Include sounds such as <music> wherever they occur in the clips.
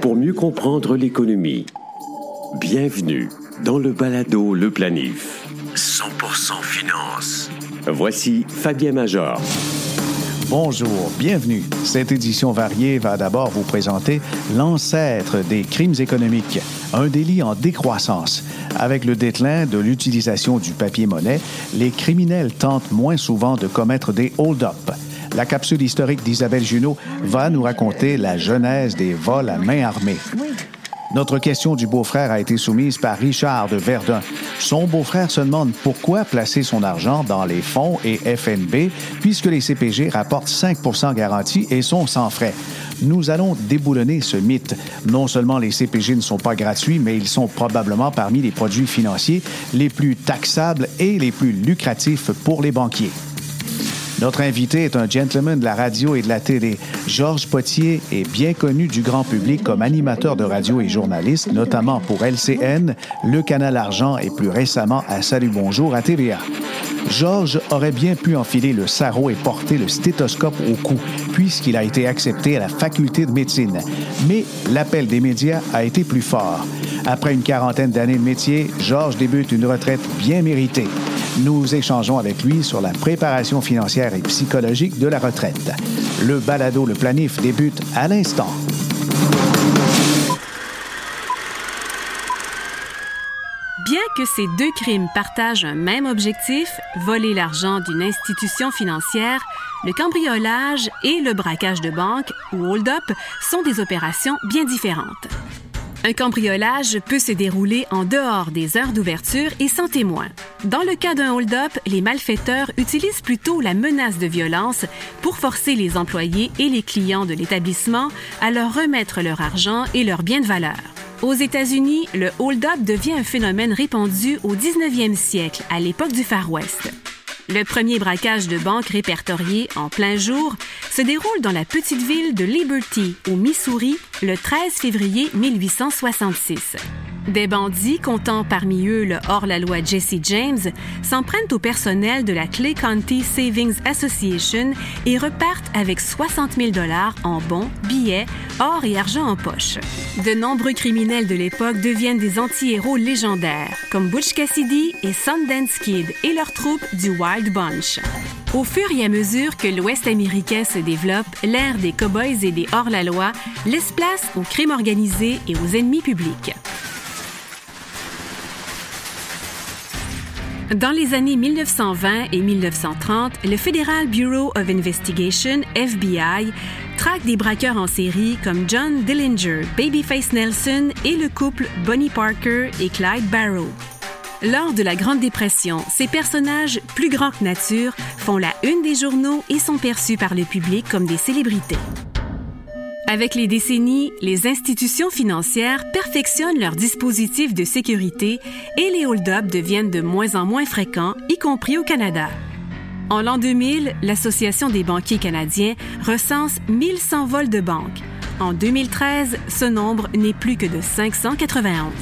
pour mieux comprendre l'économie. Bienvenue dans le balado Le Planif. 100% finance. Voici Fabien Major. Bonjour, bienvenue. Cette édition variée va d'abord vous présenter l'ancêtre des crimes économiques, un délit en décroissance. Avec le déclin de l'utilisation du papier-monnaie, les criminels tentent moins souvent de commettre des hold-up. La capsule historique d'Isabelle Junot va nous raconter la genèse des vols à main armée. Notre question du beau-frère a été soumise par Richard de Verdun. Son beau-frère se demande pourquoi placer son argent dans les fonds et FNB puisque les CPG rapportent 5% garantie et sont sans frais. Nous allons déboulonner ce mythe. Non seulement les CPG ne sont pas gratuits, mais ils sont probablement parmi les produits financiers les plus taxables et les plus lucratifs pour les banquiers. Notre invité est un gentleman de la radio et de la télé. Georges Potier est bien connu du grand public comme animateur de radio et journaliste, notamment pour LCN, Le Canal Argent et plus récemment à Salut Bonjour à TVA. Georges aurait bien pu enfiler le sarrau et porter le stéthoscope au cou, puisqu'il a été accepté à la faculté de médecine. Mais l'appel des médias a été plus fort. Après une quarantaine d'années de métier, Georges débute une retraite bien méritée. Nous échangeons avec lui sur la préparation financière et psychologique de la retraite. Le balado Le Planif débute à l'instant. Bien que ces deux crimes partagent un même objectif, voler l'argent d'une institution financière, le cambriolage et le braquage de banque, ou hold-up, sont des opérations bien différentes. Un cambriolage peut se dérouler en dehors des heures d'ouverture et sans témoin. Dans le cas d'un hold-up, les malfaiteurs utilisent plutôt la menace de violence pour forcer les employés et les clients de l'établissement à leur remettre leur argent et leurs biens de valeur. Aux États-Unis, le hold-up devient un phénomène répandu au 19e siècle, à l'époque du Far West. Le premier braquage de banque répertorié en plein jour se déroule dans la petite ville de Liberty, au Missouri, le 13 février 1866. Des bandits, comptant parmi eux le hors-la-loi Jesse James, s'en prennent au personnel de la Clay County Savings Association et repartent avec 60 000 dollars en bons, billets, or et argent en poche. De nombreux criminels de l'époque deviennent des anti-héros légendaires, comme Butch Cassidy et Sundance Kid et leur troupe du Wild Bunch. Au fur et à mesure que l'Ouest américain se développe, l'ère des cowboys et des hors-la-loi laisse place au crime organisé et aux ennemis publics. Dans les années 1920 et 1930, le Federal Bureau of Investigation, FBI, traque des braqueurs en série comme John Dillinger, Babyface Nelson et le couple Bonnie Parker et Clyde Barrow. Lors de la Grande Dépression, ces personnages, plus grands que nature, font la une des journaux et sont perçus par le public comme des célébrités. Avec les décennies, les institutions financières perfectionnent leurs dispositifs de sécurité et les hold-up deviennent de moins en moins fréquents, y compris au Canada. En l'an 2000, l'Association des banquiers canadiens recense 1100 vols de banque. En 2013, ce nombre n'est plus que de 591.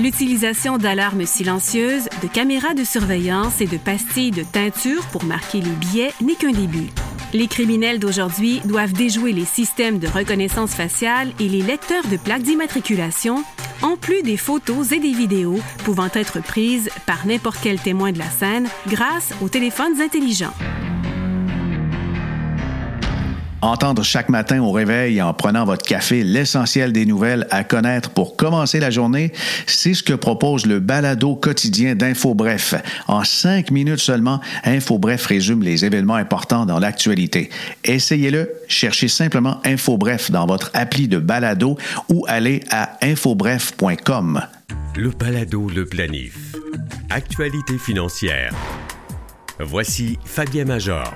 L'utilisation d'alarmes silencieuses, de caméras de surveillance et de pastilles de teinture pour marquer les billets n'est qu'un début. Les criminels d'aujourd'hui doivent déjouer les systèmes de reconnaissance faciale et les lecteurs de plaques d'immatriculation, en plus des photos et des vidéos pouvant être prises par n'importe quel témoin de la scène grâce aux téléphones intelligents. Entendre chaque matin au réveil en prenant votre café l'essentiel des nouvelles à connaître pour commencer la journée, c'est ce que propose le balado quotidien d'InfoBref. En cinq minutes seulement, InfoBref résume les événements importants dans l'actualité. Essayez-le, cherchez simplement InfoBref dans votre appli de balado ou allez à infobref.com. Le balado Le Planif. Actualité financière. Voici Fabien Major.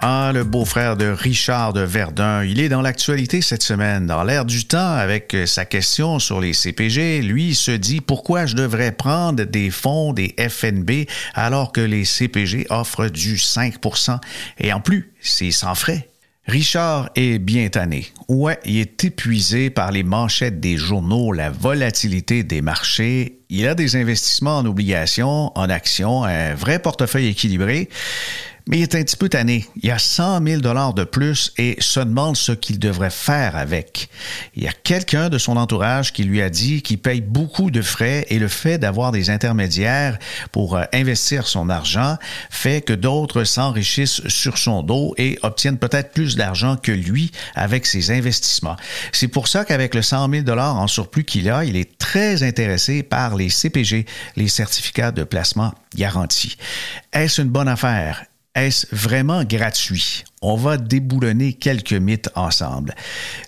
Ah, le beau-frère de Richard de Verdun, il est dans l'actualité cette semaine. Dans l'air du temps, avec sa question sur les CPG, lui se dit pourquoi je devrais prendre des fonds des FNB alors que les CPG offrent du 5% et en plus, c'est sans frais. Richard est bien tanné. Ouais, il est épuisé par les manchettes des journaux, la volatilité des marchés. Il a des investissements en obligations, en actions, un vrai portefeuille équilibré. Mais il est un petit peu tanné. Il a 100 000 dollars de plus et se demande ce qu'il devrait faire avec. Il y a quelqu'un de son entourage qui lui a dit qu'il paye beaucoup de frais et le fait d'avoir des intermédiaires pour euh, investir son argent fait que d'autres s'enrichissent sur son dos et obtiennent peut-être plus d'argent que lui avec ses investissements. C'est pour ça qu'avec le 100 000 dollars en surplus qu'il a, il est très intéressé par les CPG, les certificats de placement garantis. Est-ce une bonne affaire? Est-ce vraiment gratuit? On va déboulonner quelques mythes ensemble.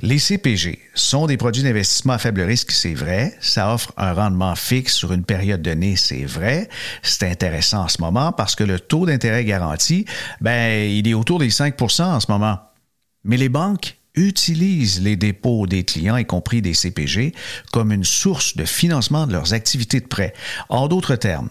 Les CPG sont des produits d'investissement à faible risque, c'est vrai. Ça offre un rendement fixe sur une période donnée, c'est vrai. C'est intéressant en ce moment parce que le taux d'intérêt garanti, ben, il est autour des 5% en ce moment. Mais les banques utilisent les dépôts des clients, y compris des CPG, comme une source de financement de leurs activités de prêt. En d'autres termes,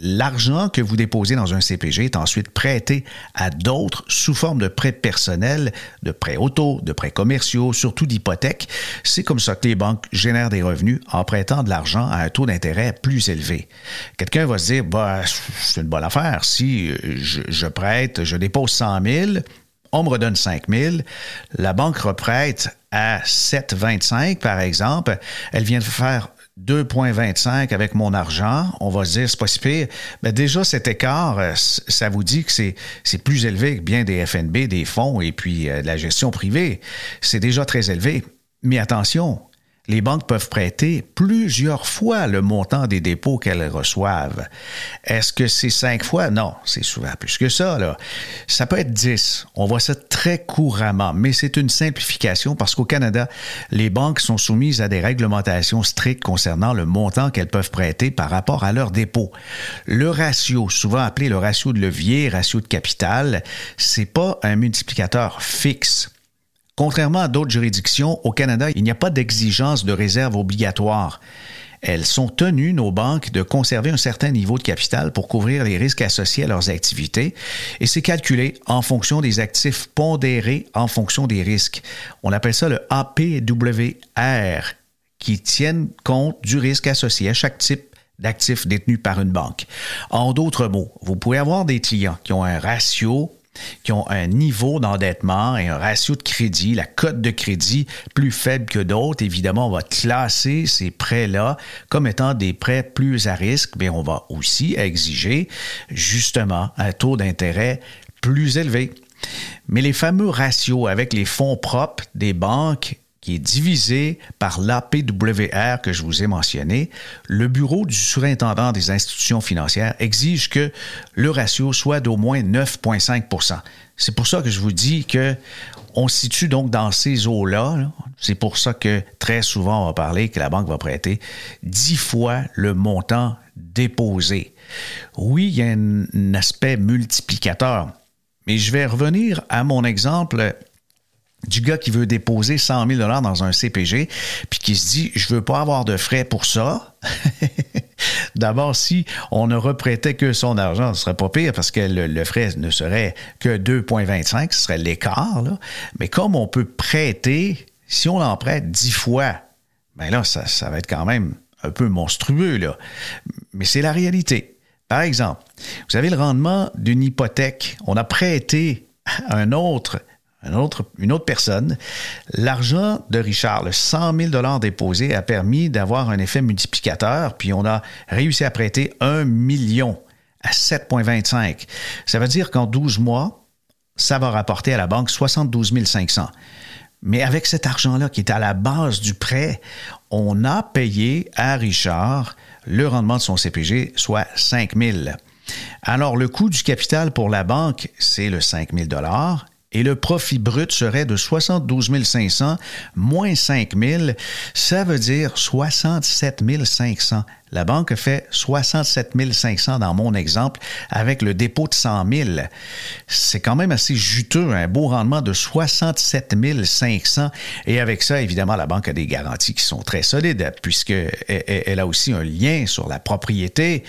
L'argent que vous déposez dans un CPG est ensuite prêté à d'autres sous forme de prêts personnels, de prêts auto, de prêts commerciaux, surtout d'hypothèques. C'est comme ça que les banques génèrent des revenus en prêtant de l'argent à un taux d'intérêt plus élevé. Quelqu'un va se dire, bah, c'est une bonne affaire. Si je, je prête, je dépose 100 000, on me redonne 5 000, la banque reprête à 7,25 par exemple, elle vient de faire 2,25 avec mon argent, on va se dire, c'est pas si pire. Mais déjà, cet écart, euh, ça vous dit que c'est, c'est plus élevé que bien des FNB, des fonds et puis euh, de la gestion privée. C'est déjà très élevé. Mais attention, les banques peuvent prêter plusieurs fois le montant des dépôts qu'elles reçoivent. Est-ce que c'est cinq fois? Non, c'est souvent plus que ça. Là. Ça peut être dix. On voit ça très couramment, mais c'est une simplification parce qu'au Canada, les banques sont soumises à des réglementations strictes concernant le montant qu'elles peuvent prêter par rapport à leurs dépôts. Le ratio, souvent appelé le ratio de levier, ratio de capital, c'est pas un multiplicateur fixe. Contrairement à d'autres juridictions, au Canada, il n'y a pas d'exigence de réserve obligatoire. Elles sont tenues, nos banques, de conserver un certain niveau de capital pour couvrir les risques associés à leurs activités et c'est calculé en fonction des actifs pondérés en fonction des risques. On appelle ça le APWR qui tiennent compte du risque associé à chaque type d'actifs détenus par une banque. En d'autres mots, vous pouvez avoir des clients qui ont un ratio qui ont un niveau d'endettement et un ratio de crédit, la cote de crédit plus faible que d'autres. Évidemment, on va classer ces prêts-là comme étant des prêts plus à risque, mais on va aussi exiger justement un taux d'intérêt plus élevé. Mais les fameux ratios avec les fonds propres des banques divisé par l'APWR que je vous ai mentionné, le bureau du surintendant des institutions financières exige que le ratio soit d'au moins 9,5% C'est pour ça que je vous dis que on se situe donc dans ces eaux-là. C'est pour ça que très souvent on va parler que la banque va prêter 10 fois le montant déposé. Oui, il y a un aspect multiplicateur, mais je vais revenir à mon exemple du gars qui veut déposer 100 000 dollars dans un CPG, puis qui se dit, je veux pas avoir de frais pour ça. <laughs> D'abord, si on ne reprêtait que son argent, ce serait pas pire parce que le, frais ne serait que 2,25, ce serait l'écart. Mais comme on peut prêter, si on en prête 10 fois, ben là, ça, va être quand même un peu monstrueux. Mais c'est la réalité. Par exemple, vous avez le rendement d'une hypothèque? On a prêté un autre une autre personne, l'argent de Richard, le 100 000 déposés, a permis d'avoir un effet multiplicateur, puis on a réussi à prêter un million à 7,25. Ça veut dire qu'en 12 mois, ça va rapporter à la banque 72 500. Mais avec cet argent-là qui est à la base du prêt, on a payé à Richard le rendement de son CPG, soit 5 000. Alors, le coût du capital pour la banque, c'est le 5 000 et le profit brut serait de 72 500 moins 5 000, ça veut dire 67 500. La banque fait 67 500 dans mon exemple avec le dépôt de 100 000. C'est quand même assez juteux, un beau rendement de 67 500. Et avec ça, évidemment, la banque a des garanties qui sont très solides puisqu'elle a aussi un lien sur la propriété.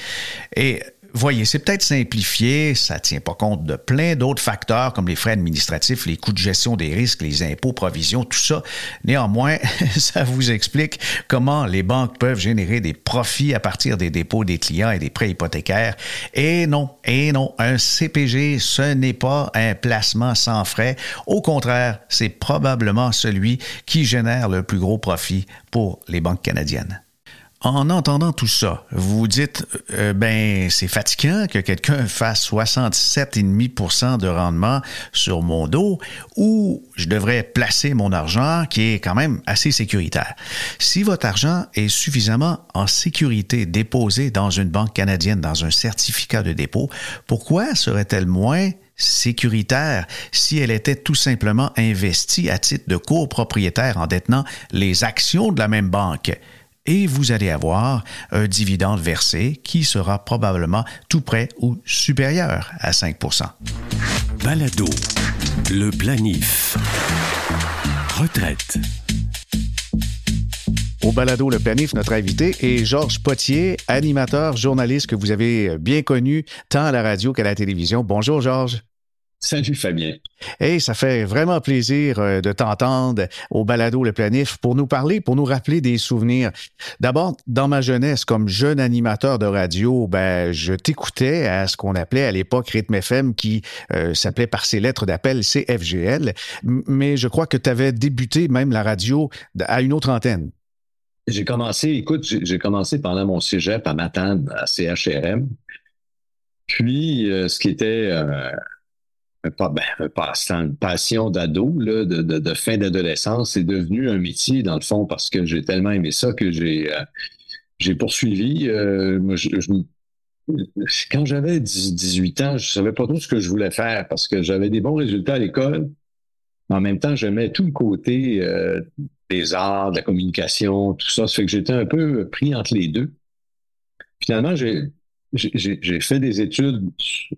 Et voyez, c'est peut-être simplifié, ça ne tient pas compte de plein d'autres facteurs comme les frais administratifs, les coûts de gestion des risques, les impôts, provisions, tout ça. Néanmoins, <laughs> ça vous explique comment les banques peuvent générer des profits à partir des dépôts des clients et des prêts hypothécaires. Et non, et non, un CPG, ce n'est pas un placement sans frais. Au contraire, c'est probablement celui qui génère le plus gros profit pour les banques canadiennes. En entendant tout ça, vous dites, euh, ben, c'est fatigant que quelqu'un fasse 67,5% de rendement sur mon dos ou je devrais placer mon argent qui est quand même assez sécuritaire. Si votre argent est suffisamment en sécurité déposé dans une banque canadienne, dans un certificat de dépôt, pourquoi serait-elle moins sécuritaire si elle était tout simplement investie à titre de copropriétaire en détenant les actions de la même banque? Et vous allez avoir un dividende versé qui sera probablement tout près ou supérieur à 5% Balado, le planif. Retraite. Au balado Le Planif, notre invité est Georges Potier, animateur, journaliste que vous avez bien connu tant à la radio qu'à la télévision. Bonjour Georges. Salut Fabien. Hey, ça fait vraiment plaisir euh, de t'entendre au balado Le Planif pour nous parler, pour nous rappeler des souvenirs. D'abord, dans ma jeunesse, comme jeune animateur de radio, ben, je t'écoutais à ce qu'on appelait à l'époque Rythme FM qui euh, s'appelait par ses lettres d'appel CFGL. Mais je crois que tu avais débuté même la radio à une autre antenne. J'ai commencé, écoute, j'ai commencé pendant mon cégep à Matane, à CHRM. Puis, euh, ce qui était un, ben, un passe-temps, une passion d'ado, de, fin d'adolescence, c'est devenu un métier, dans le fond, parce que j'ai tellement aimé ça que j'ai euh, poursuivi. Euh, quand j'avais 18 ans, je savais pas trop ce que je voulais faire parce que j'avais des bons résultats à l'école. En même temps, j'aimais tout le côté euh, des arts, de la communication, tout ça. Ça fait que j'étais un peu pris entre les deux. Finalement, j'ai j'ai fait des études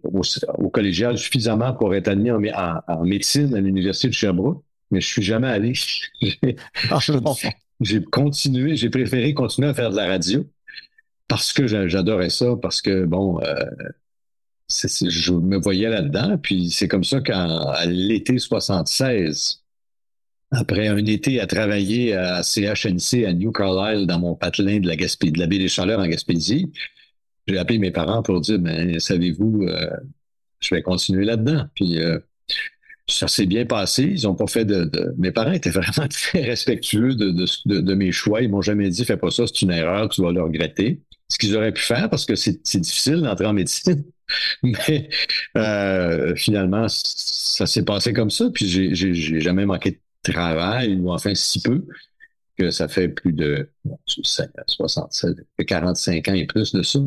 au, collégial suffisamment pour être admis en, médecine à l'Université de Sherbrooke, mais je suis jamais allé. <laughs> Ah, j'ai continué, j'ai préféré continuer à faire de la radio parce que j'adorais ça, parce que, bon, euh, je me voyais là-dedans. Puis c'est comme ça qu'à l'été 76, après un été à travailler à CHNC à New Carlisle dans mon patelin de la Gaspé, de la baie des Chaleurs en Gaspésie, j'ai appelé mes parents pour dire, ben, savez-vous, euh, je vais continuer là-dedans. Puis euh, ça s'est bien passé. Ils ont pas fait de, Mes parents étaient <laughs> vraiment très respectueux de, de, mes choix. Ils m'ont jamais dit, fais pas ça, c'est une erreur, tu vas le regretter. Ce qu'ils auraient pu faire parce que c'est difficile d'entrer en médecine. <laughs> Mais euh, finalement, ça s'est passé comme ça. Puis j'ai jamais manqué de travail, ou enfin si peu que ça fait plus de 67, 45 ans et plus de ça.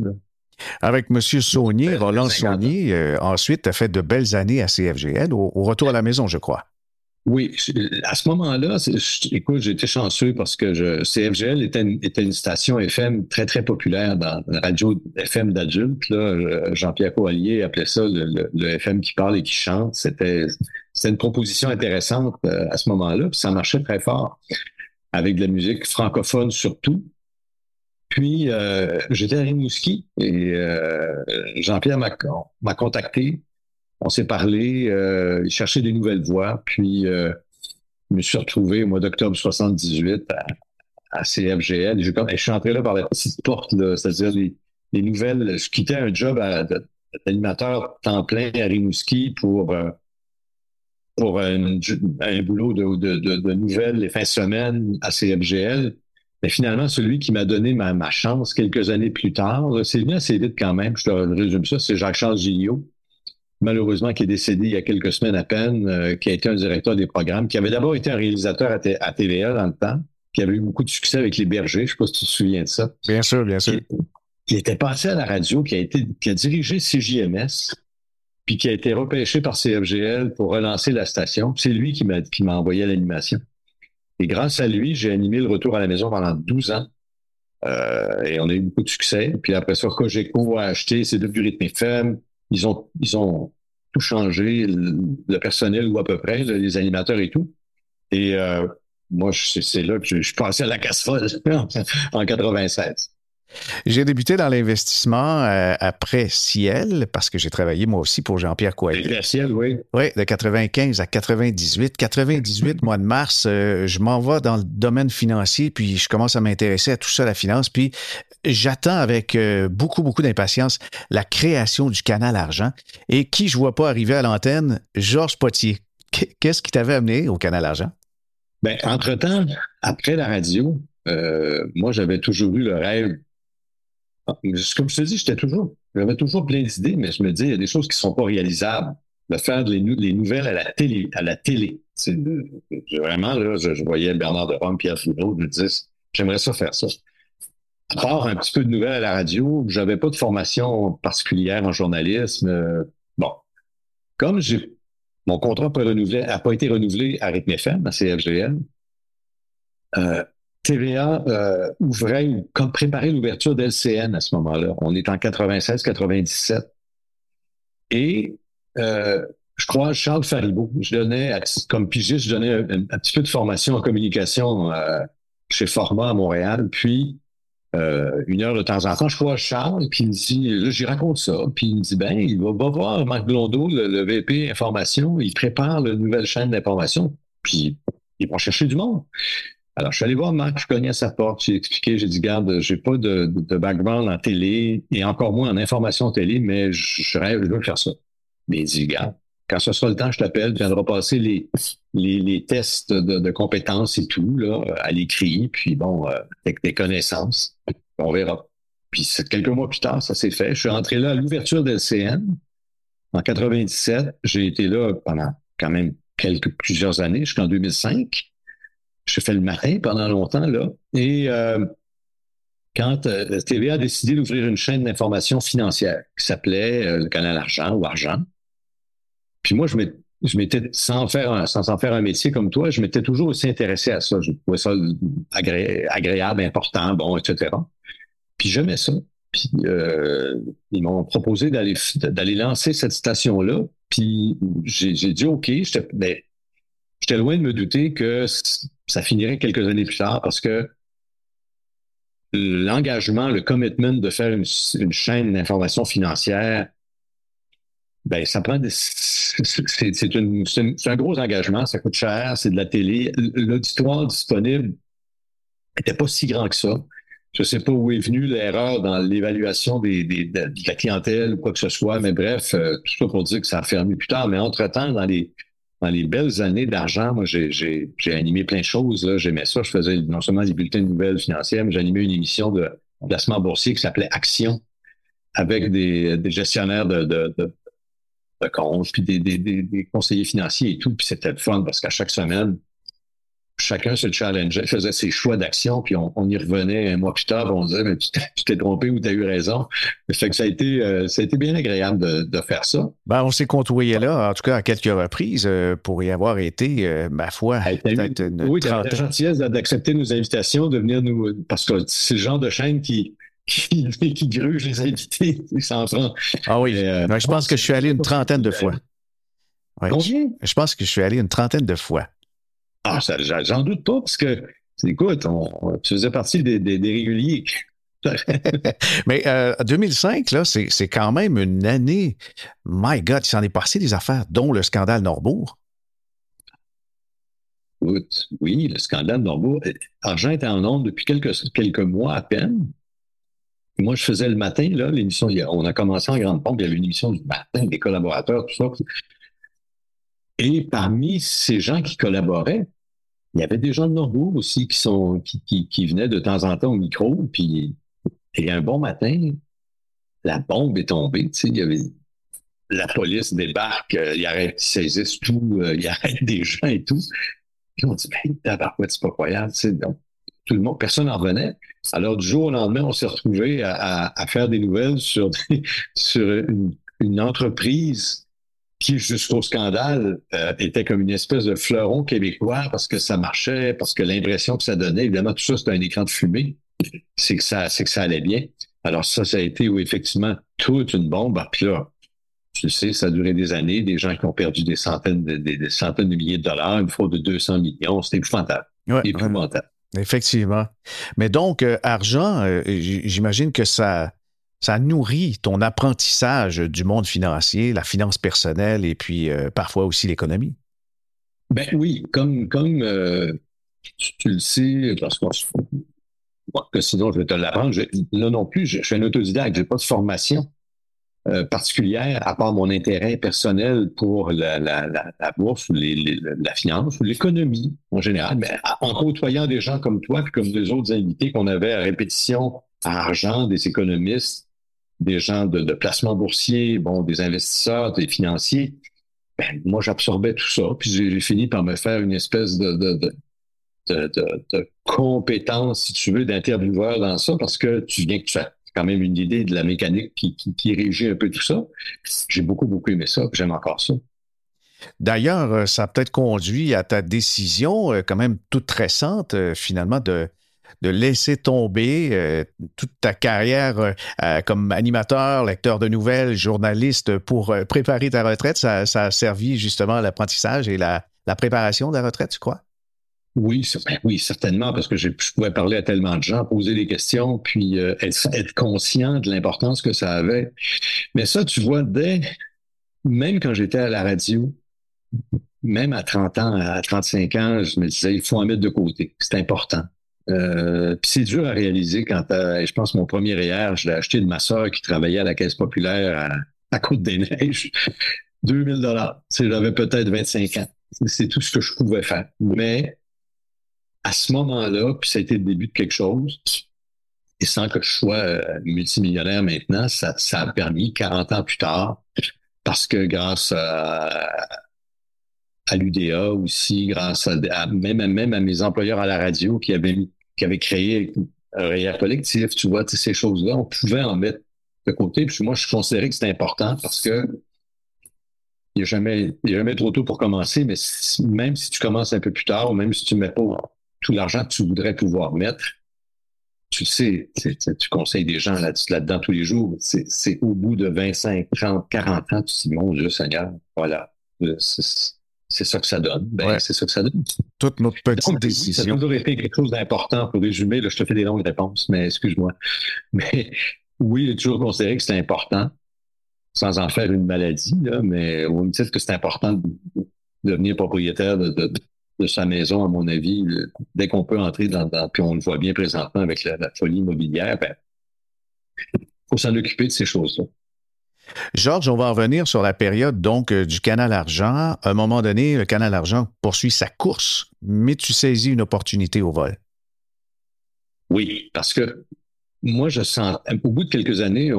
Avec M. Saunier, Roland Saunier, euh, ensuite, tu as fait de belles années à CFGL, au, retour à la maison, je crois. Oui, à ce moment-là, écoute, j'étais chanceux parce que je, CFGL était une, était une, station FM très, très populaire dans la radio FM d'adultes. Jean-Pierre Coallier appelait ça le, FM qui parle et qui chante. C'était une proposition intéressante euh, à ce moment-là, puis ça marchait très fort avec de la musique francophone surtout. Puis, euh, j'étais à Rimouski et euh, Jean-Pierre m'a contacté. On s'est parlé, euh, il cherchait des nouvelles voix. Puis, je me suis retrouvé au mois d'octobre 78 à, CFGL. Je, je, suis entré là par la petite porte, c'est-à-dire les, nouvelles. Je quittais un job d'animateur temps plein à Rimouski pour pour un, boulot de, de, nouvelles les fins de semaine à CFGL. Mais finalement, celui qui m'a donné ma, ma, chance quelques années plus tard, c'est bien assez vite quand même, je te résume ça, c'est Jacques-Charles Gilliot, malheureusement qui est décédé il y a quelques semaines à peine, euh, qui a été un directeur des programmes, qui avait d'abord été un réalisateur à, à, TVA dans le temps, qui avait eu beaucoup de succès avec les bergers, je ne sais pas si tu te souviens de ça. Bien sûr, bien sûr. Qui, était passé à la radio, qui a été qui a dirigé CJMS, puis qui a été repêché par CFGL pour relancer la station. C'est lui qui m'a qui m'a envoyé l'animation. Et grâce à lui, j'ai animé le retour à la maison pendant 12 ans. Euh, et on a eu beaucoup de succès. Puis après ça, Cogeco a acheté, c'est devenu Rythme FM. Ils ont, ils ont tout changé, le, personnel ou à peu près, les animateurs et tout. Et euh, moi, c'est là que je, je passé à la casse folle <laughs> en 96. J'ai débuté dans l'investissement euh, après Ciel, parce que j'ai travaillé moi aussi pour Jean-Pierre Coelho. Ciel, oui. Oui, de 95 à 98. 98, mois de mars, euh, je m'en vais dans le domaine financier, puis je commence à m'intéresser à tout ça, la finance, puis j'attends avec euh, beaucoup, beaucoup d'impatience la création du canal argent. Et qui je vois pas arriver à l'antenne? Georges Potier. Qu'est-ce qui t'avait amené au canal argent? Ben, entre-temps, après la radio, moi, j'avais toujours eu le rêve comme je te dis, j'étais toujours, j'avais toujours plein d'idées, mais je me dis, il y a des choses qui sont pas réalisables. De faire les, nouvelles à la télé, à la télé. C'est vraiment, là, je, voyais Bernard de Rome, Pierre Foucault, je me disais, j'aimerais ça faire ça. À part un petit peu de nouvelles à la radio, j'avais pas de formation particulière en journalisme. Euh, bon. Comme j'ai, mon contrat n'a pas, été renouvelé à Rythme FM, à CFGL, euh, TVA euh, ouvrait ou comme préparait l'ouverture d'LCN à ce moment-là. On est en 96-97. Et euh, je crois Charles Faribault, je donnais, comme pigiste, je donnais un, petit peu de formation en communication euh, chez Format à Montréal. Puis, une heure de temps en temps, je crois Charles, puis il me dit, là, j'y raconte ça. Puis il me dit, ben, il va, voir Marc Blondeau, le, le, VP Information, il prépare la nouvelle chaîne d'information. Puis, ils vont chercher du monde. Alors, je suis allé voir Marc, je cognais à sa porte, j'ai expliqué, j'ai dit, garde, j'ai pas de, de, background en télé et encore moins en information télé, mais je, rêve, je veux faire ça. Mais il dit, garde, quand ce sera le temps, je t'appelle, tu viendras passer les, les, les tests de, de, compétences et tout, là, à l'écrit, puis bon, euh, avec des connaissances, on verra. Puis quelques mois plus tard, ça s'est fait. Je suis rentré là à l'ouverture de LCN en 97. J'ai été là pendant quand même quelques plusieurs années, jusqu'en 2005 je fais le matin pendant longtemps, là. Et euh, quand euh, TVA a décidé d'ouvrir une chaîne d'information financière qui s'appelait euh, le Canal Argent ou Argent, puis moi, je m'étais, sans faire sans en faire un métier comme toi, je m'étais toujours aussi intéressé à ça. Je trouvais ça agréable, important, bon, etc. Puis j'aimais ça. Puis euh, ils m'ont proposé d'aller lancer cette station-là. Puis j'ai, dit OK, ben, j'étais loin de me douter que ça finirait quelques années plus tard parce que l'engagement, le commitment de faire une, chaîne d'information financière, ben ça prend des, c'est un gros engagement, ça coûte cher, c'est de la télé. L'auditoire disponible n'était pas si grand que ça. Je ne sais pas où est venue l'erreur dans l'évaluation de la clientèle ou quoi que ce soit, mais bref, euh, tout ça pour dire que ça a fermé plus tard. Mais entre-temps, dans les dans les belles années d'argent, moi, j'ai animé plein de choses. J'aimais ça. Je faisais non seulement des bulletins de nouvelles financières, mais j'animais une émission de placement boursier qui s'appelait Action avec des, gestionnaires de, de, de, comptes, puis des, des, conseillers financiers et tout. Puis c'était le fun parce qu'à chaque semaine, chacun se challengeait, faisait ses choix d'action, puis on, y revenait un mois plus tard, on disait, mais tu t'es trompé ou tu as eu raison. Fait que ça a été, euh, ça a été bien agréable de, faire ça. Ben, on s'est côtoyé là, en tout cas à quelques reprises, euh, pour y avoir été, euh, ma foi, peut-être une Oui, tu la gentillesse d'accepter nos invitations, de venir nous... Parce que c'est le genre de chaîne qui, qui, qui gruge les invités, s'en prend. Ah oui, je pense que je suis allé une trentaine de fois. Je pense que je suis allé une trentaine de fois. Ah, j'en doute pas, parce que, écoute, on, tu faisais partie des, réguliers. <laughs> Mais 2005, euh, là, c'est quand même une année. My God, il s'en est passé des affaires, dont le scandale Norbourg. Oui, le scandale Norbourg. Argent était en onde depuis quelques, quelques mois à peine. Moi, je faisais le matin, là, l'émission, on a commencé en grande pompe, il y avait une émission du matin, des collaborateurs, tout ça. Et parmi ces gens qui collaboraient, il y avait des gens de Norbourg aussi qui sont qui, qui, venaient de temps en temps au micro, puis et un bon matin, la bombe est tombée. Il y avait la police débarque, euh, ils arrêtent, ils saisissent tout, euh, ils <laughs> arrêtent des gens et tout. Puis on dit, ben, tabarouette, c'est pas croyable. Tout le monde, personne n'en revenait. Alors, du jour au lendemain, on s'est retrouvé à, à, faire des nouvelles sur, <laughs> sur une, une entreprise qui, jusqu'au scandale, euh, était comme une espèce de fleuron québécois parce que ça marchait, parce que l'impression que ça donnait, évidemment, tout ça, c'était un écran de fumée, c'est que ça, c'est que ça allait bien. Alors ça, ça a été où effectivement toute une bombe. Puis là, tu sais, ça a duré des années, des gens qui ont perdu des centaines de, des, centaines de milliers de dollars, une fraude de 200 millions, c'était épouvantable. Ouais, épouvantable. Effectivement. Mais donc, euh, argent, euh, j'imagine que ça, ça nourrit ton apprentissage du monde financier, la finance personnelle et puis euh, parfois aussi l'économie? Ben oui, comme, comme tu, le sais, parce que sinon je vais te l'apprendre. Là non plus, je, suis un autodidacte, je n'ai pas de formation. Euh, particulière, à part mon intérêt personnel pour la, bourse ou les, la finance ou l'économie en général, mais en côtoyant des gens comme toi, puis comme des autres invités qu'on avait à répétition à argent, des économistes, des gens de, placement boursier, bon, des investisseurs, des financiers, ben, moi j'absorbais tout ça, puis j'ai fini par me faire une espèce de, compétence, si tu veux, d'intervieweur dans ça, parce que tu viens que tu fais quand même une idée de la mécanique qui, qui, régit un peu tout ça. J'ai beaucoup, beaucoup aimé ça, j'aime encore ça. D'ailleurs, euh, ça a peut-être conduit à ta décision, euh, quand même toute récente, euh, finalement, de, de laisser tomber toute ta carrière comme animateur, lecteur de nouvelles, journaliste pour préparer ta retraite. Ça, a servi justement à l'apprentissage et la, préparation de la retraite, tu crois? Oui, ben oui, certainement, parce que je, pouvais parler à tellement de gens, poser des questions, puis euh, être, conscient de l'importance que ça avait. Mais ça, tu vois, dès, même quand j'étais à la radio, même à 30 ans, à 35 ans, je me disais, il faut en mettre de côté. C'est important. Euh, c'est dur à réaliser quand, je pense, mon premier REER, je l'ai acheté de ma soeur qui travaillait à la Caisse populaire à, à Côte-des-Neiges. <laughs> 2000 dollars. J'avais peut-être 25 ans. C'est tout ce que je pouvais faire. Mais à ce moment-là, puis ça a été le début de quelque chose, et sans que je sois euh, multimillionnaire maintenant, ça, ça a permis 40 ans plus tard, parce que grâce à, à l'UDA aussi, grâce à, même, même à mes employeurs à la radio qui avaient, qui avaient créé un REER collectif, tu vois, ces choses-là, on pouvait en mettre de côté. Puis moi, je considérais que c'était important parce que il n'y a, jamais, a jamais trop tôt pour commencer, mais même si tu commences un peu plus tard, ou même si tu ne mets pas tout l'argent que tu voudrais pouvoir mettre, tu sais, tu conseilles des gens là-dedans tous les jours. C'est au bout de 25, 30, 40 ans, tu dis, mon Dieu Seigneur, voilà. C'est ça que ça donne. Ben, C'est ça que ça donne. Toute notre petite décision. Ça a toujours été quelque chose d'important pour résumer. Là, je te fais des longues réponses, mais excuse-moi. <laughs> Mais oui, j'ai toujours considéré que c'était important, sans en faire une maladie, là, mais au même titre que c'est important de devenir propriétaire de, de sa maison, à mon avis, dès qu'on peut entrer dans, puis on le voit bien présentement avec la, folie immobilière, ben, faut s'en occuper de ces choses-là. Georges, on va revenir sur la période donc euh, du canal argent. À un moment donné, le canal argent poursuit sa course, mais tu saisis une opportunité au vol. Oui, parce que moi, je sens, au bout de quelques années,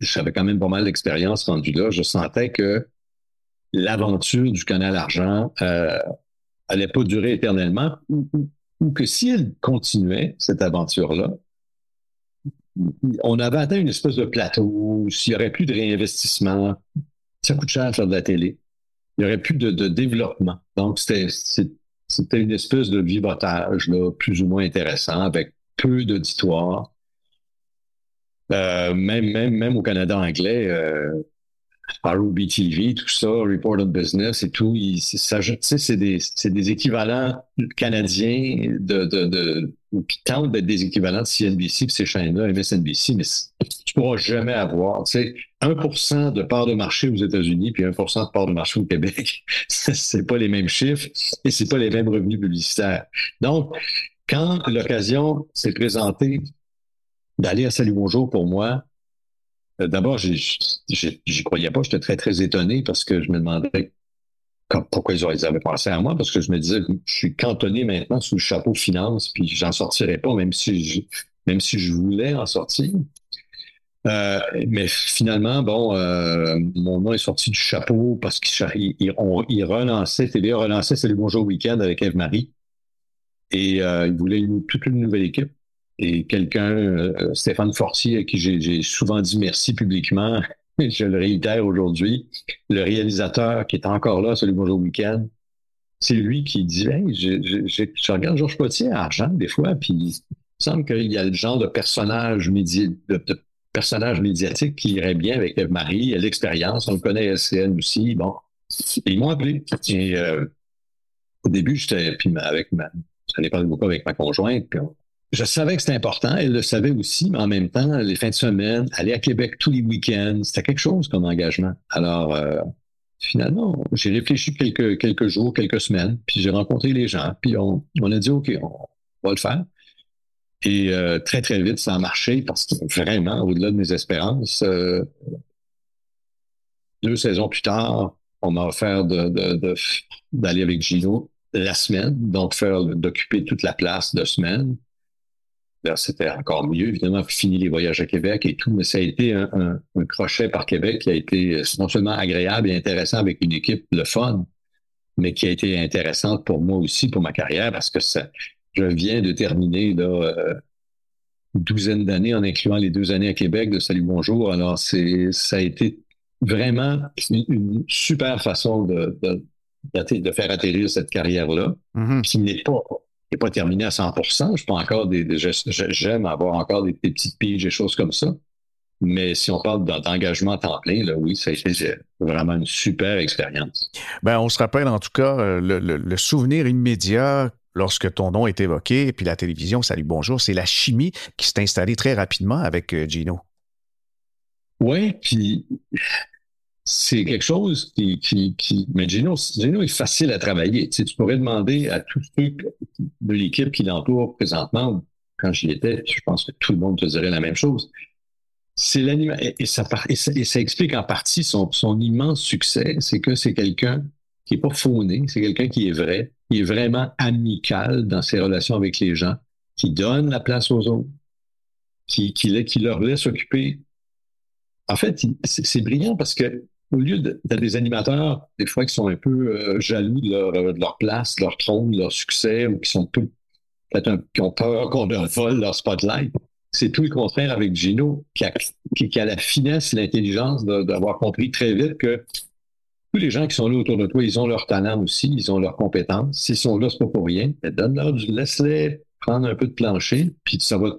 j'avais quand même pas mal d'expérience rendue là, je sentais que l'aventure du canal argent euh, allait pas durer éternellement ou, que si elle continuait, cette aventure-là, on avait atteint une espèce de plateau, s'il n'y aurait plus de réinvestissement, ça coûte cher faire de la télé, il n'y aurait plus de, développement. Donc, c'était, une espèce de vivotage là, plus ou moins intéressant, avec peu d'auditoire. Euh, même au Canada anglais, euh, Ruby TV, tout ça, Report on Business et tout, c'est des, des équivalents canadiens de, de, de qui tentent d'être des équivalents de CNBC puis ces chaînes-là, MSNBC, mais tu pourras jamais avoir, tu sais, 1% de part de marché aux États-Unis puis 1% de part de marché au Québec, <laughs> c'est pas les mêmes chiffres et c'est pas les mêmes revenus publicitaires. Donc, quand l'occasion s'est présentée d'aller à Salut Bonjour pour moi, d'abord, j'y croyais pas. J'étais très, très étonné parce que je me demandais pourquoi ils avaient pensé à moi, parce que je me disais, je suis cantonné maintenant sous le chapeau finance, puis j'en sortirais pas, même si je, même si je voulais en sortir. Euh, mais finalement, bon, euh, mon nom est sorti du chapeau parce qu'il il, relançait, TV relançait C'est le Bonjour Week-end avec Eve-Marie. Et il voulait toute une nouvelle équipe et quelqu'un, euh, Stéphane Fortier, à qui j'ai souvent dit merci publiquement, <laughs> je le réitère aujourd'hui, le réalisateur qui est encore là, celui Bonjour Week-end, c'est lui qui dit hey, je, regarde Georges Potier à Argent des fois, puis il semble qu'il y a le genre de personnage, médi de, personnage médiatique qui irait bien avec Eve-Marie, l'expérience, on le connaît SCN aussi, bon. ils m'ont appelé. Et, euh, au début, j'étais puis avec ma, j'en ai parlé beaucoup avec ma conjointe. Je savais que c'était important. Elle le savait aussi, mais en même temps, les fins de semaine, aller à Québec tous les week-ends, c'était quelque chose comme engagement. Alors, euh, finalement, j'ai réfléchi quelques, quelques jours, quelques semaines, puis j'ai rencontré les gens, puis on, on a dit, OK, on va le faire. Et euh, très, très vite, ça a marché parce que vraiment, au-delà de mes espérances, euh, deux saisons plus tard, on m'a offert d'aller de, avec Gino la semaine, donc faire d'occuper toute la place de semaine. C'était encore mieux, évidemment, fini les voyages à Québec et tout, mais ça a été un, crochet par Québec qui a été non seulement agréable et intéressant avec une équipe le fun, mais qui a été intéressante pour moi aussi, pour ma carrière, parce que ça, je viens de terminer là, euh, une douzaine d'années en incluant les deux années à Québec de Salut Bonjour. Alors, c'est ça a été vraiment une, super façon de, de, de, faire atterrir cette carrière-là, mm-hmm. qui n'est pas n'est pas terminée à 100 Je pas encore des, j'aime avoir encore des, petites piges et choses comme ça. Mais si on parle d'engagement à temps plein, là, oui, ça a été vraiment une super expérience. Ben, on se rappelle en tout cas euh, le, le souvenir immédiat lorsque ton nom est évoqué, puis la télévision, salut, bonjour, c'est la chimie qui s'est installée très rapidement avec euh, Gino. Oui, puis c'est quelque chose qui, qui, Mais Gino, Gino, est facile à travailler. Tu, tu pourrais demander à tous ceux de l'équipe qui l'entoure présentement, quand j'y étais, je pense que tout le monde te dirait la même chose. C'est l'animal. Et, ça, et, ça, explique en partie son, son immense succès, c'est que c'est quelqu'un qui n'est pas fauné, c'est quelqu'un qui est vrai, qui est vraiment amical dans ses relations avec les gens, qui donne la place aux autres, qui, qui, qui leur laisse occuper. En fait, c'est brillant parce que au lieu de, des animateurs, des fois, qui sont un peu euh, jaloux de leur, de leur, place, de leur trône, de leur succès, ou qui sont peu, peut-être qui ont peur qu'on leur vole leur spotlight, c'est tout le contraire avec Gino, qui a, la finesse l'intelligence d'avoir compris très vite que tous les gens qui sont là autour de toi, ils ont leur talent aussi, ils ont leurs compétences. S'ils sont là, c'est pas pour rien. Donne-leur du laisse-les prendre un peu de plancher, puis ça va,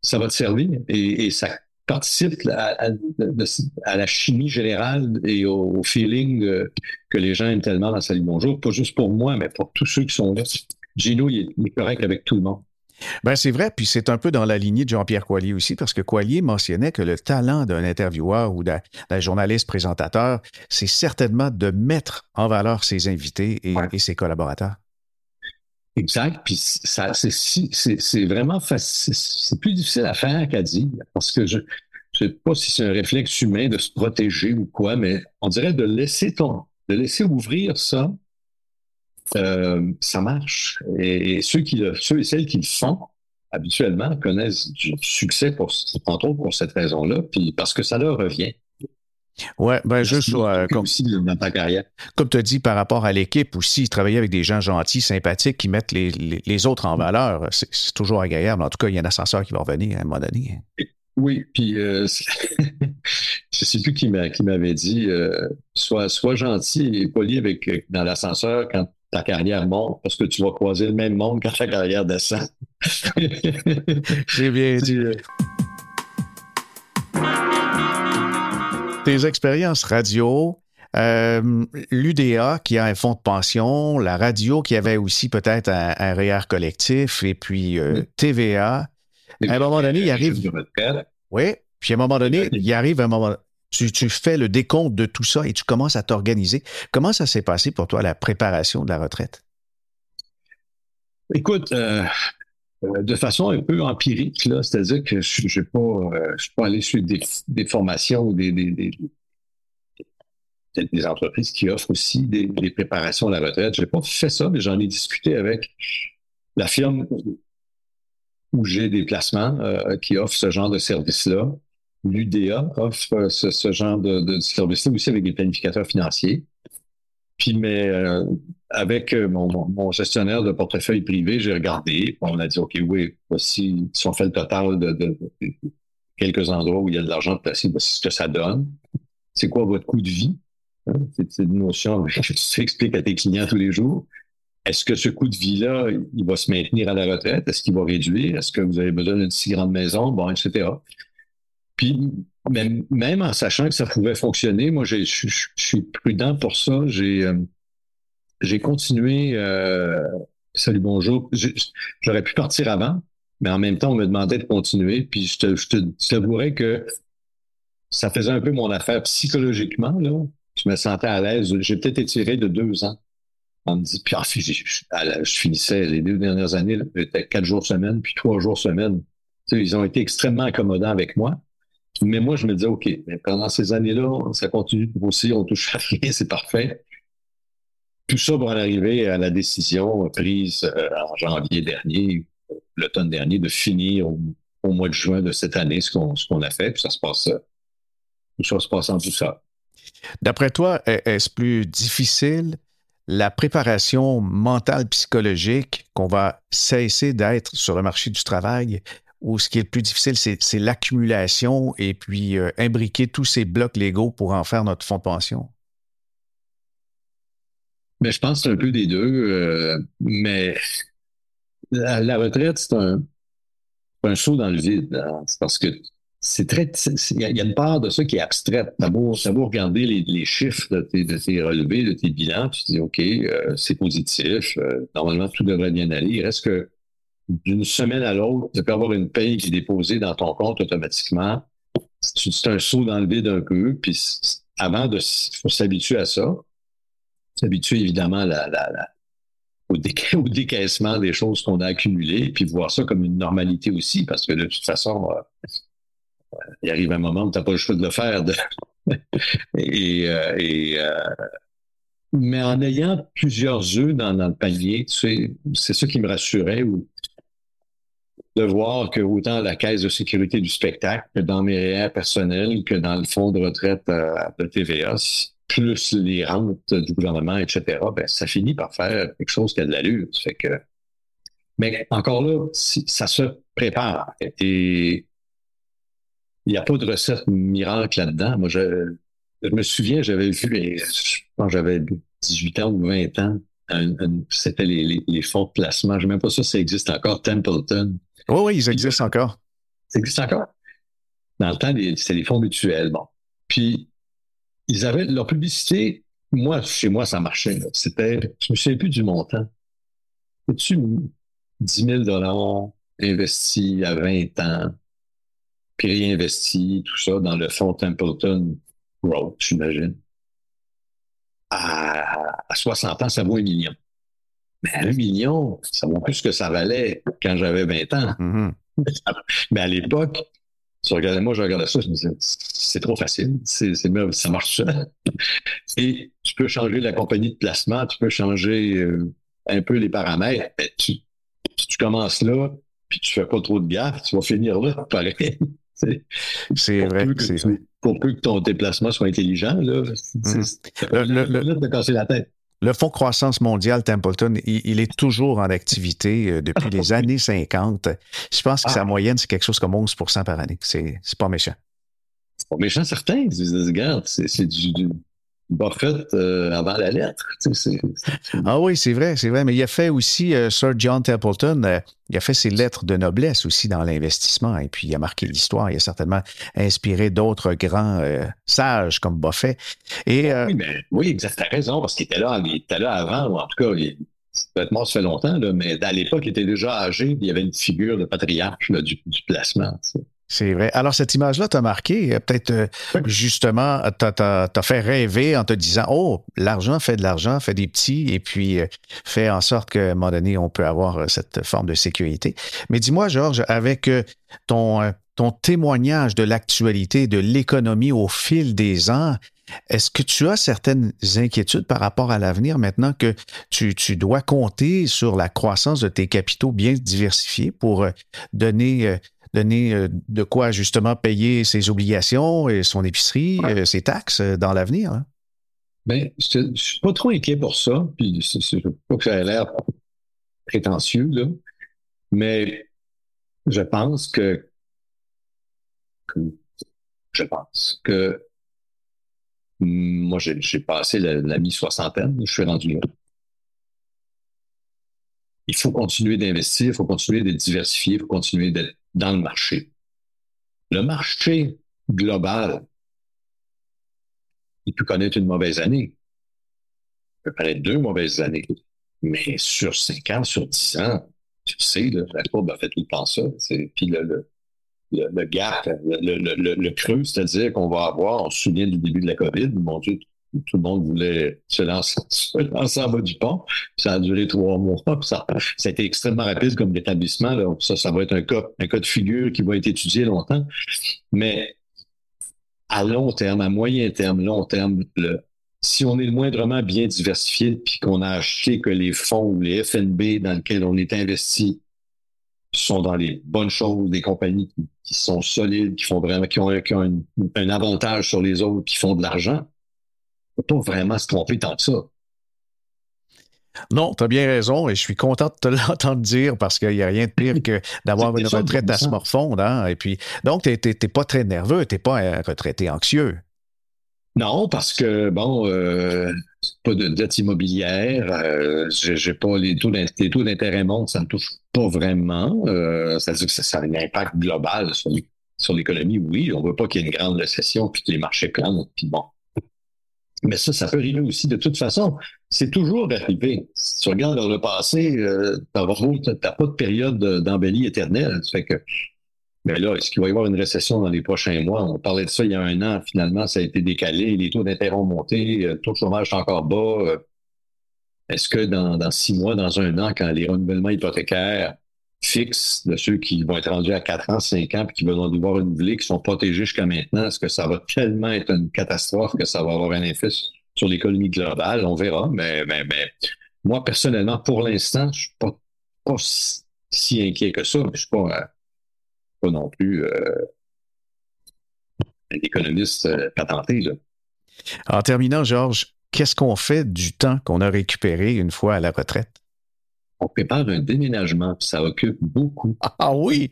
ça va te servir. Et, ça participe à, la chimie générale et au, feeling euh, que les gens aiment tellement dans Salut Bonjour, pas juste pour moi, mais pour tous ceux qui sont là. Gino, il est correct avec tout le monde. Ben c'est vrai, puis c'est un peu dans la lignée de Jean-Pierre Coilier aussi, parce que Coilier mentionnait que le talent d'un intervieweur ou d'un journaliste présentateur, c'est certainement de mettre en valeur ses invités et, ses collaborateurs. Exact. Puis ça, c'est vraiment facile. C'est plus difficile à faire qu'à dire, parce que je ne sais pas si c'est un réflexe humain de se protéger ou quoi, mais on dirait de laisser ton, de laisser ouvrir ça euh, ça marche. Et, ceux, qui ceux et celles qui le font, habituellement, connaissent du succès, pour, entre autres pour cette raison-là, puis parce que ça leur revient. Ouais, ben juste euh, comme, dans ta carrière. Comme tu as dit par rapport à l'équipe aussi, travailler avec des gens gentils, sympathiques, qui mettent les, les, autres en valeur, c'est toujours agréable. En tout cas, il y a un ascenseur qui va revenir à un moment donné. Oui, puis euh, je sais plus qui m'avait dit, euh, sois, sois gentil et poli avec dans l'ascenseur quand ta carrière monte parce que tu vas croiser le même monde quand ta carrière descend. <laughs> C'est bien <laughs> dit. Tes expériences radio, euh, l'UDA qui a un fonds de pension, la radio qui avait aussi peut-être un, un REER collectif, et puis euh, TVA. À un moment donné, il arrive. Oui, puis à un moment donné, il arrive un moment. Tu, fais le décompte de tout ça et tu commences à t'organiser. Comment ça s'est passé pour toi, la préparation de la retraite? Écoute, euh, euh, de façon un peu empirique, c'est-à-dire que je ne suis pas allé suivre des, formations ou des, entreprises qui offrent aussi des, préparations à la retraite. Je n'ai pas fait ça, mais j'en ai discuté avec la firme où j'ai des placements euh, qui offrent ce genre de service-là l'UDA offre ce, genre de, service-là aussi avec des planificateurs financiers. Puis, mais euh, avec euh, mon, gestionnaire de portefeuille privé, j'ai regardé. On a dit, OK, oui, voici, si on fait le total de, quelques endroits où il y a de l'argent placé, voici ce que ça donne. C'est quoi votre coût de vie? Hein? C'est une notion <laughs> que tu expliques à tes clients tous les jours. Est-ce que ce coût de vie-là, il va se maintenir à la retraite? Est-ce qu'il va réduire? Est-ce que vous avez besoin d'une si grande maison? Bon, etc. Puis même, même, en sachant que ça pouvait fonctionner, moi, je suis prudent pour ça. J'ai euh, continué euh, salut, bonjour. J'aurais pu partir avant, mais en même temps, on me demandait de continuer. Puis je te, je te que ça faisait un peu mon affaire psychologiquement. Là. Je me sentais à l'aise. J'ai peut-être étiré de deux ans. On me dit, puis je, je, finissais les deux dernières années, j'étais quatre jours semaine, puis trois jours semaine. Tu sais, ils ont été extrêmement accommodants avec moi. Mais moi, je me disais, OK, mais pendant ces années-là, ça continue grossir, on touche à rien, c'est parfait. Tout ça va en arriver à la décision prise euh, en janvier dernier, l'automne dernier, de finir au, mois de juin de cette année ce qu'on a fait. Puis ça se passe, tout ça se passe en tout ça. D'après toi, est-ce plus difficile la préparation mentale psychologique qu'on va cesser d'être sur le marché du travail ou ce qui est le plus difficile, c'est l'accumulation et puis euh, imbriquer tous ces blocs légaux pour en faire notre fonds de pension? Mais je pense que c'est un peu des deux. Euh, mais la, retraite, c'est un, saut dans le vide. Hein. C'est parce que c'est très. Il y, a une part de ça qui est abstraite. T'as beau, regarder les, chiffres de tes, relevés, de tes bilans, tu te dis OK, euh, c'est positif. Normalement, tout devrait bien aller. Il reste que d'une semaine à l'autre, tu peux avoir une paye qui est déposée dans ton compte automatiquement. C'est un saut dans le vide un peu. Puis avant de s'habituer à ça s'habituer évidemment la, la, <laughs> au, décaissement des choses qu'on a accumulées, puis voir ça comme une normalité aussi, parce que de toute façon, euh, il arrive un moment où tu n'as pas le choix de le faire. <laughs> et, euh, euh, mais en ayant plusieurs œufs dans, le panier, c'est ça qui me rassurait, de voir que autant la caisse de sécurité du spectacle que dans mes réels personnels, que dans le fonds de retraite de TVA, plus les rentes du gouvernement, etc., ben, ça finit par faire quelque chose qui a de l'allure. Fait que, mais encore là, ça se prépare. Et il n'y a pas de recette miracle là-dedans. Moi, je, me souviens, j'avais vu, quand j'avais 18 ans ou 20 ans, c'était les, fonds de placement. Je ne sais même pas ça, ça existe encore, Templeton. Oui, oui, ils existent encore. Ça existe encore? Dans le temps, c'était les fonds mutuels. Bon. Puis, ils avaient leur publicité. Moi, chez moi, ça marchait. C'était, je me souviens plus du montant. C'est-tu 10 000 dollars investis à 20 ans, puis réinvesti, tout ça, dans le fonds Templeton Growth, j'imagine. À, 60 ans, ça vaut un million. Mais un million, ça vaut plus que ça valait quand j'avais 20 ans. Mm-hmm. Mais <laughs> à l'époque, moi, je regardais ça, je me disais, c'est trop facile, c'est, ça marche ça. Et tu peux changer la compagnie de placement, tu peux changer euh, un peu les paramètres. Mais tu, tu commences là, puis tu fais pas trop de gaffe, tu vas finir là, <laughs> pareil. c'est vrai. c'est pour peu que ton déplacement soit intelligent, là, c'est, mmh. de casser la tête. Le Fonds croissance mondial Templeton, il, est toujours en activité euh, depuis les <laughs> années 50. Je pense que sa ah. moyenne, c'est quelque chose comme 11% par année. C'est pas méchant. C'est pas méchant, certain. Regarde, c'est du, Buffett euh, avant la lettre. Ah oui, c'est vrai, c'est vrai. Mais il a fait aussi, euh, Sir John Templeton, euh, il a fait ses lettres de noblesse aussi dans l'investissement. Et puis, il a marqué l'histoire. Il a certainement inspiré d'autres grands sages comme Buffett. Et, oui, mais, oui, exact. T'as raison, parce qu'il était là, il était là avant, ou en tout cas, il, peut-être ça fait longtemps, là, mais à l'époque, il était déjà âgé. Il y avait une figure de patriarche du, du, placement. C'est vrai. Alors, cette image-là t'a marqué. Euh, peut-être, euh, justement, t'as fait rêver en te disant, oh, l'argent fait de l'argent, fait des petits, et puis euh, fait en sorte qu'à un moment donné, on peut avoir cette forme de sécurité. Mais dis-moi, Georges, avec ton, ton témoignage de l'actualité de l'économie au fil des ans, est-ce que tu as certaines inquiétudes par rapport à l'avenir maintenant que tu, tu, dois compter sur la croissance de tes capitaux bien diversifiés pour donner donner euh, de quoi justement payer ses obligations et son épicerie, euh, ses taxes euh, dans l'avenir. Hein? Bien, je ne suis pas trop inquiet pour ça, puis je ne pas que ça ait l'air prétentieux, là, mais je pense que, je pense que moi, j'ai passé la, la mi-soixantaine, je suis rendu là. Il faut continuer d'investir, il faut continuer de diversifier, il faut continuer d'être dans le marché. Le marché global, il peut connaître une mauvaise année. Il peut connaître deux mauvaises années. Mais sur 5 ans, sur 10 ans, tu sais, la courbe a fait tout le temps ça. Puis le, le, gap, le, creux, c'est-à-dire qu'on va avoir, on se souvient du début de la COVID, mon Dieu, tout le monde voulait <laughs> se lancer, en bas du pont. Ça a duré trois mois. Ça, a été extrêmement rapide comme rétablissement. Ça, ça va être un cas, un de figure qui va être étudié longtemps. Mais à long terme, à moyen terme, long terme, si on est moindrement bien diversifié, puis qu'on a acheté que les fonds ou les FNB dans lesquels on est investi sont dans les bonnes choses, des compagnies qui, sont solides, qui font vraiment, qui ont, un, avantage sur les autres, qui font de l'argent, peut pas vraiment se tromper tant que ça. Non, tu as bien raison et je suis content de te <laughs> l'entendre dire parce qu'il n'y a rien de pire que d'avoir une retraite à se morfondre. Hein? Et puis, donc, tu n'es pas très nerveux, tu n'es pas un retraité anxieux. Non, parce que, bon, euh, pas de dette immobilière, euh, j'ai pas les taux d'intérêt montent, ça ne touche pas vraiment. Euh, ça veut dire que ça, a un impact global sur l'économie, oui. On veut pas qu'il y ait une grande récession puis que les marchés planent, puis bon. Mais ça, ça peut arriver aussi de toute façon. C'est toujours arrivé. Si tu regardes dans le passé, euh, tu n'as pas de période d'embellie éternelle. Fait que mais là, est-ce qu'il va y avoir une récession dans les prochains mois? On parlait de ça il y a un an. Finalement, ça a été décalé. Les taux d'intérêt ont monté. Le taux de chômage est encore bas. Euh, est-ce que dans, six mois, dans un an, quand les renouvellements hypothécaires fixes de ceux qui vont être rendus à quatre ans, cinq ans, puis qui vont devoir renouveler, qui sont protégés jusqu'à maintenant, est-ce que ça va tellement être une catastrophe que ça va avoir un effet sur l'économie globale? On verra. Mais, mais, moi, personnellement, pour l'instant, je suis pas, pas si inquiet que ça. Je suis pas euh, pas non plus euh, un économiste euh, patenté. En terminant, Georges, qu'est-ce qu'on fait du temps qu'on a récupéré une fois à la retraite? On prépare un déménagement, ça occupe beaucoup. <laughs> Ah oui!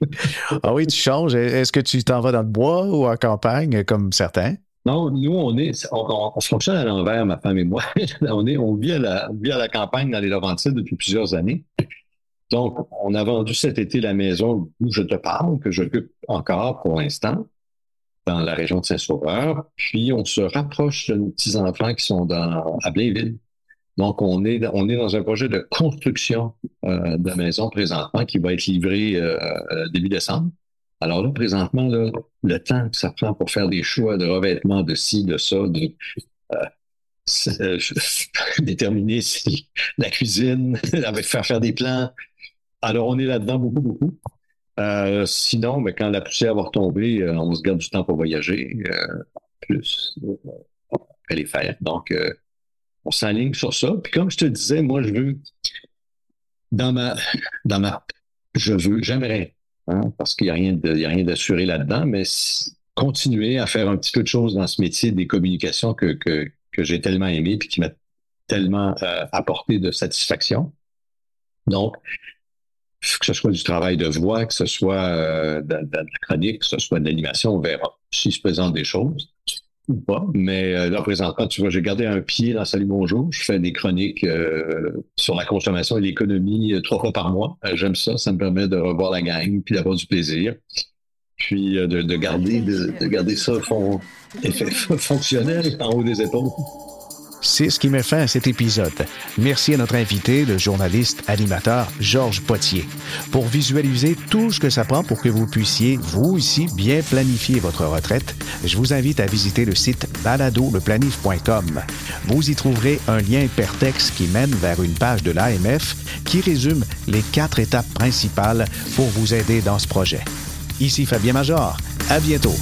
Ah oui, tu changes. Est-ce que tu t'en vas dans le bois ou en campagne, comme certains? Non, nous, on est, on, fonctionne à l'envers, ma femme et moi. <laughs> on, est, on, vit à la, on vit à la campagne dans les Laurentides depuis plusieurs années. Donc, on a vendu cet été la maison où je te parle, que j'occupe encore pour l'instant, dans la région de Saint-Sauveur. Puis, on se rapproche de nos petits-enfants qui sont dans, à Blainville. Donc, on est, on est dans un projet de construction euh, de maison présentement qui va être livré euh, euh, début décembre. Alors là, présentement, le temps que ça prend pour faire des choix de revêtement de ci, de ça, de <laughs> déterminer si la cuisine, <laughs> faire faire des plans, alors, on est là-dedans beaucoup, beaucoup. Euh, sinon, mais ben, quand la poussière va retomber, euh, on se garde du temps pour voyager, euh, plus après les faire. Donc, on s'aligne sur ça. Puis comme je te disais, moi, je veux, dans ma, dans ma, je veux, j'aimerais, hein, parce qu'il n'y a rien de, d'assuré là-dedans, mais continuer à faire un petit peu de choses dans ce métier des communications que, que, que j'ai tellement aimé puis qui m'a tellement apporté de satisfaction. Donc, que ce soit du travail de voix, que ce soit euh, de, la chronique, que ce soit de l'animation, on verra s'il se présente des choses ou pas. Mais euh, là, présentement, tu vois, j'ai gardé un pied dans Salut Bonjour. Je fais des chroniques euh, sur la consommation et l'économie trois fois par mois. J'aime ça. Ça me permet de revoir la gang puis d'avoir du plaisir. Puis de, de, garder, de, de garder ça fonctionnel en haut des épaules. C'est ce qui met fin à cet épisode. Merci à notre invité, le journaliste animateur Georges Potier. Pour visualiser tout ce que ça prend pour que vous puissiez, vous ici, bien planifier votre retraite, je vous invite à visiter le site baladoleplanif.com. Vous y trouverez un lien hypertexte qui mène vers une page de l'AMF qui résume les quatre étapes principales pour vous aider dans ce projet. Ici Fabien Major. À bientôt.